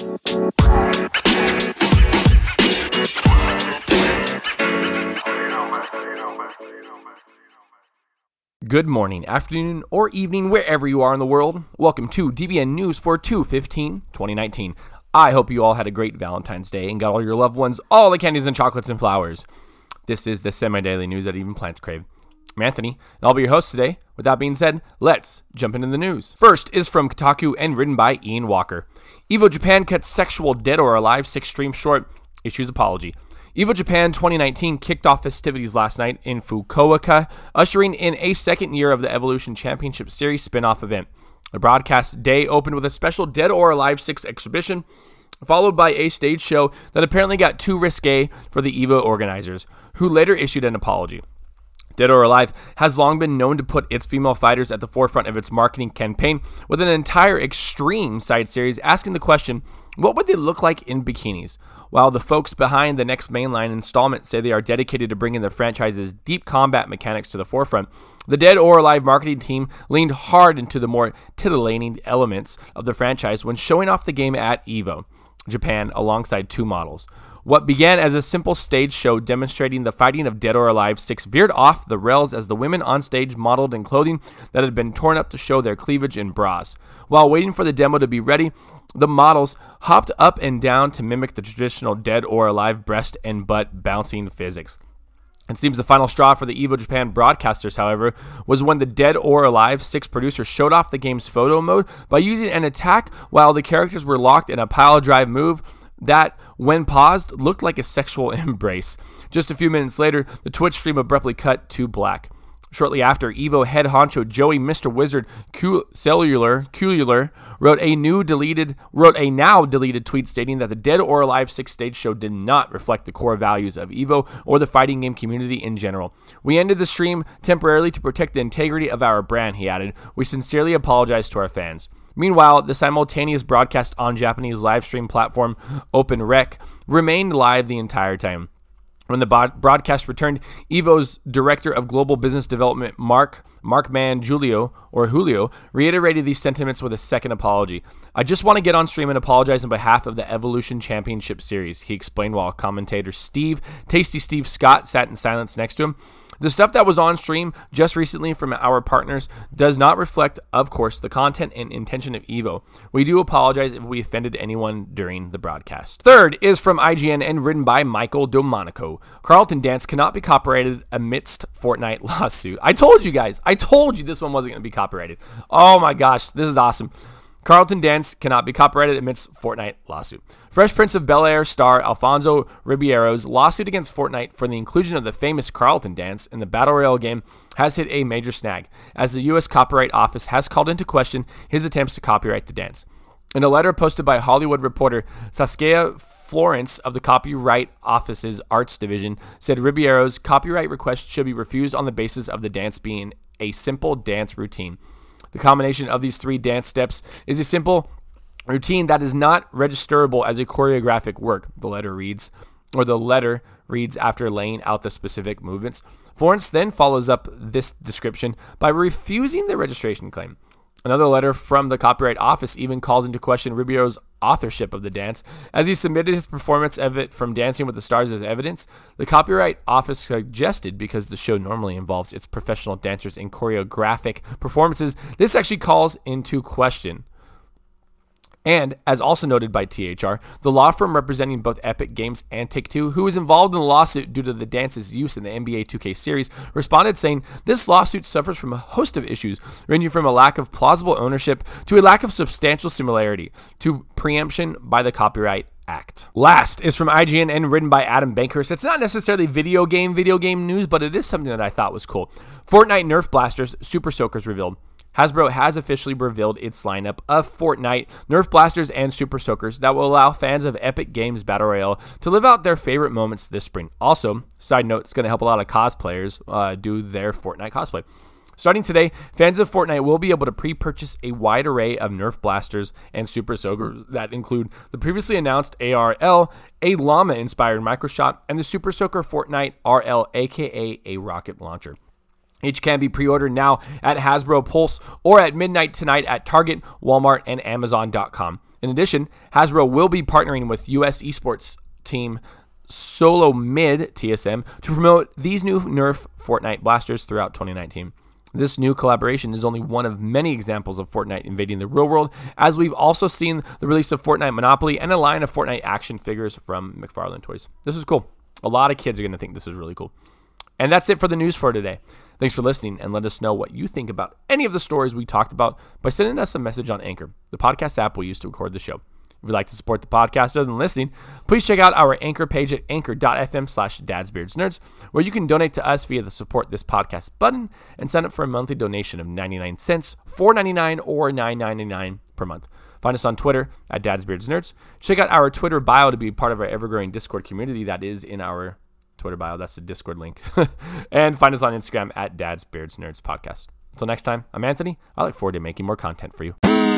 Good morning, afternoon, or evening, wherever you are in the world. Welcome to DBN News for 215 2019. I hope you all had a great Valentine's Day and got all your loved ones all the candies and chocolates and flowers. This is the semi daily news that even plants crave. I'm Anthony, and I'll be your host today. With that being said, let's jump into the news. First is from Kotaku and written by Ian Walker. Evo Japan cuts sexual dead or alive six stream short, issues apology. Evo Japan 2019 kicked off festivities last night in Fukuoka, ushering in a second year of the Evolution Championship Series spin off event. The broadcast day opened with a special Dead or Alive 6 exhibition, followed by a stage show that apparently got too risque for the EVO organizers, who later issued an apology. Dead or Alive has long been known to put its female fighters at the forefront of its marketing campaign with an entire extreme side series asking the question what would they look like in bikinis? While the folks behind the next mainline installment say they are dedicated to bringing the franchise's deep combat mechanics to the forefront, the Dead or Alive marketing team leaned hard into the more titillating elements of the franchise when showing off the game at EVO, Japan, alongside two models. What began as a simple stage show demonstrating the fighting of Dead or Alive 6 veered off the rails as the women on stage modeled in clothing that had been torn up to show their cleavage in bras. While waiting for the demo to be ready, the models hopped up and down to mimic the traditional Dead or Alive breast and butt bouncing physics. It seems the final straw for the Evo Japan broadcasters, however, was when the Dead or Alive 6 producer showed off the game's photo mode by using an attack while the characters were locked in a pile drive move that, when paused, looked like a sexual embrace. Just a few minutes later, the Twitch stream abruptly cut to black. Shortly after, Evo head honcho Joey Mr. Wizard Cellular Cular wrote a new deleted wrote a now deleted tweet stating that the Dead or Alive 6 stage show did not reflect the core values of Evo or the fighting game community in general. We ended the stream temporarily to protect the integrity of our brand, he added. We sincerely apologize to our fans. Meanwhile, the simultaneous broadcast on Japanese live stream platform OpenRec remained live the entire time. When the broadcast returned, Evo's director of global business development, Mark Mark Man Julio or Julio, reiterated these sentiments with a second apology. I just want to get on stream and apologize on behalf of the Evolution Championship Series, he explained while commentator Steve, Tasty Steve Scott, sat in silence next to him. The stuff that was on stream just recently from our partners does not reflect, of course, the content and intention of Evo. We do apologize if we offended anyone during the broadcast. Third is from IGN and written by Michael Domonico. Carlton Dance cannot be copyrighted amidst Fortnite lawsuit. I told you guys. I told you this one wasn't going to be copyrighted. Oh my gosh, this is awesome. Carlton Dance cannot be copyrighted amidst Fortnite lawsuit. Fresh Prince of Bel Air star Alfonso Ribeiro's lawsuit against Fortnite for the inclusion of the famous Carlton Dance in the Battle Royale game has hit a major snag, as the U.S. Copyright Office has called into question his attempts to copyright the dance. In a letter posted by Hollywood reporter Saskia Florence of the Copyright Office's Arts Division said Ribeiro's copyright request should be refused on the basis of the dance being a simple dance routine. The combination of these three dance steps is a simple routine that is not registerable as a choreographic work, the letter reads, or the letter reads after laying out the specific movements. Florence then follows up this description by refusing the registration claim. Another letter from the Copyright Office even calls into question Ribeiro's authorship of the dance. As he submitted his performance of it from Dancing with the Stars as evidence, the Copyright Office suggested because the show normally involves its professional dancers in choreographic performances, this actually calls into question and, as also noted by THR, the law firm representing both Epic Games and Take Two, who was involved in the lawsuit due to the dance's use in the NBA 2K series, responded saying this lawsuit suffers from a host of issues, ranging from a lack of plausible ownership to a lack of substantial similarity to preemption by the Copyright Act. Last is from IGN and written by Adam Bankhurst. It's not necessarily video game video game news, but it is something that I thought was cool. Fortnite Nerf blasters Super Soakers revealed. Hasbro has officially revealed its lineup of Fortnite, Nerf Blasters, and Super Soakers that will allow fans of Epic Games Battle Royale to live out their favorite moments this spring. Also, side note, it's going to help a lot of cosplayers uh, do their Fortnite cosplay. Starting today, fans of Fortnite will be able to pre purchase a wide array of Nerf blasters and Super Soakers that include the previously announced ARL, a llama inspired microshot, and the Super Soaker Fortnite RL, aka a rocket launcher. Each can be pre ordered now at Hasbro Pulse or at midnight tonight at Target, Walmart, and Amazon.com. In addition, Hasbro will be partnering with US esports team Solo Mid TSM to promote these new Nerf Fortnite blasters throughout 2019. This new collaboration is only one of many examples of Fortnite invading the real world, as we've also seen the release of Fortnite Monopoly and a line of Fortnite action figures from McFarlane Toys. This is cool. A lot of kids are going to think this is really cool. And that's it for the news for today. Thanks for listening and let us know what you think about any of the stories we talked about by sending us a message on Anchor, the podcast app we use to record the show. If you'd like to support the podcast other than listening, please check out our Anchor page at anchor.fm slash dadsbeardsnerds, where you can donate to us via the support this podcast button and sign up for a monthly donation of 99 cents, $4.99, or $9.99 per month. Find us on Twitter at dadsbeardsnerds. Check out our Twitter bio to be part of our ever-growing Discord community that is in our Twitter bio. That's the Discord link. and find us on Instagram at Dad's Beards Nerds Podcast. Until next time, I'm Anthony. I look forward to making more content for you.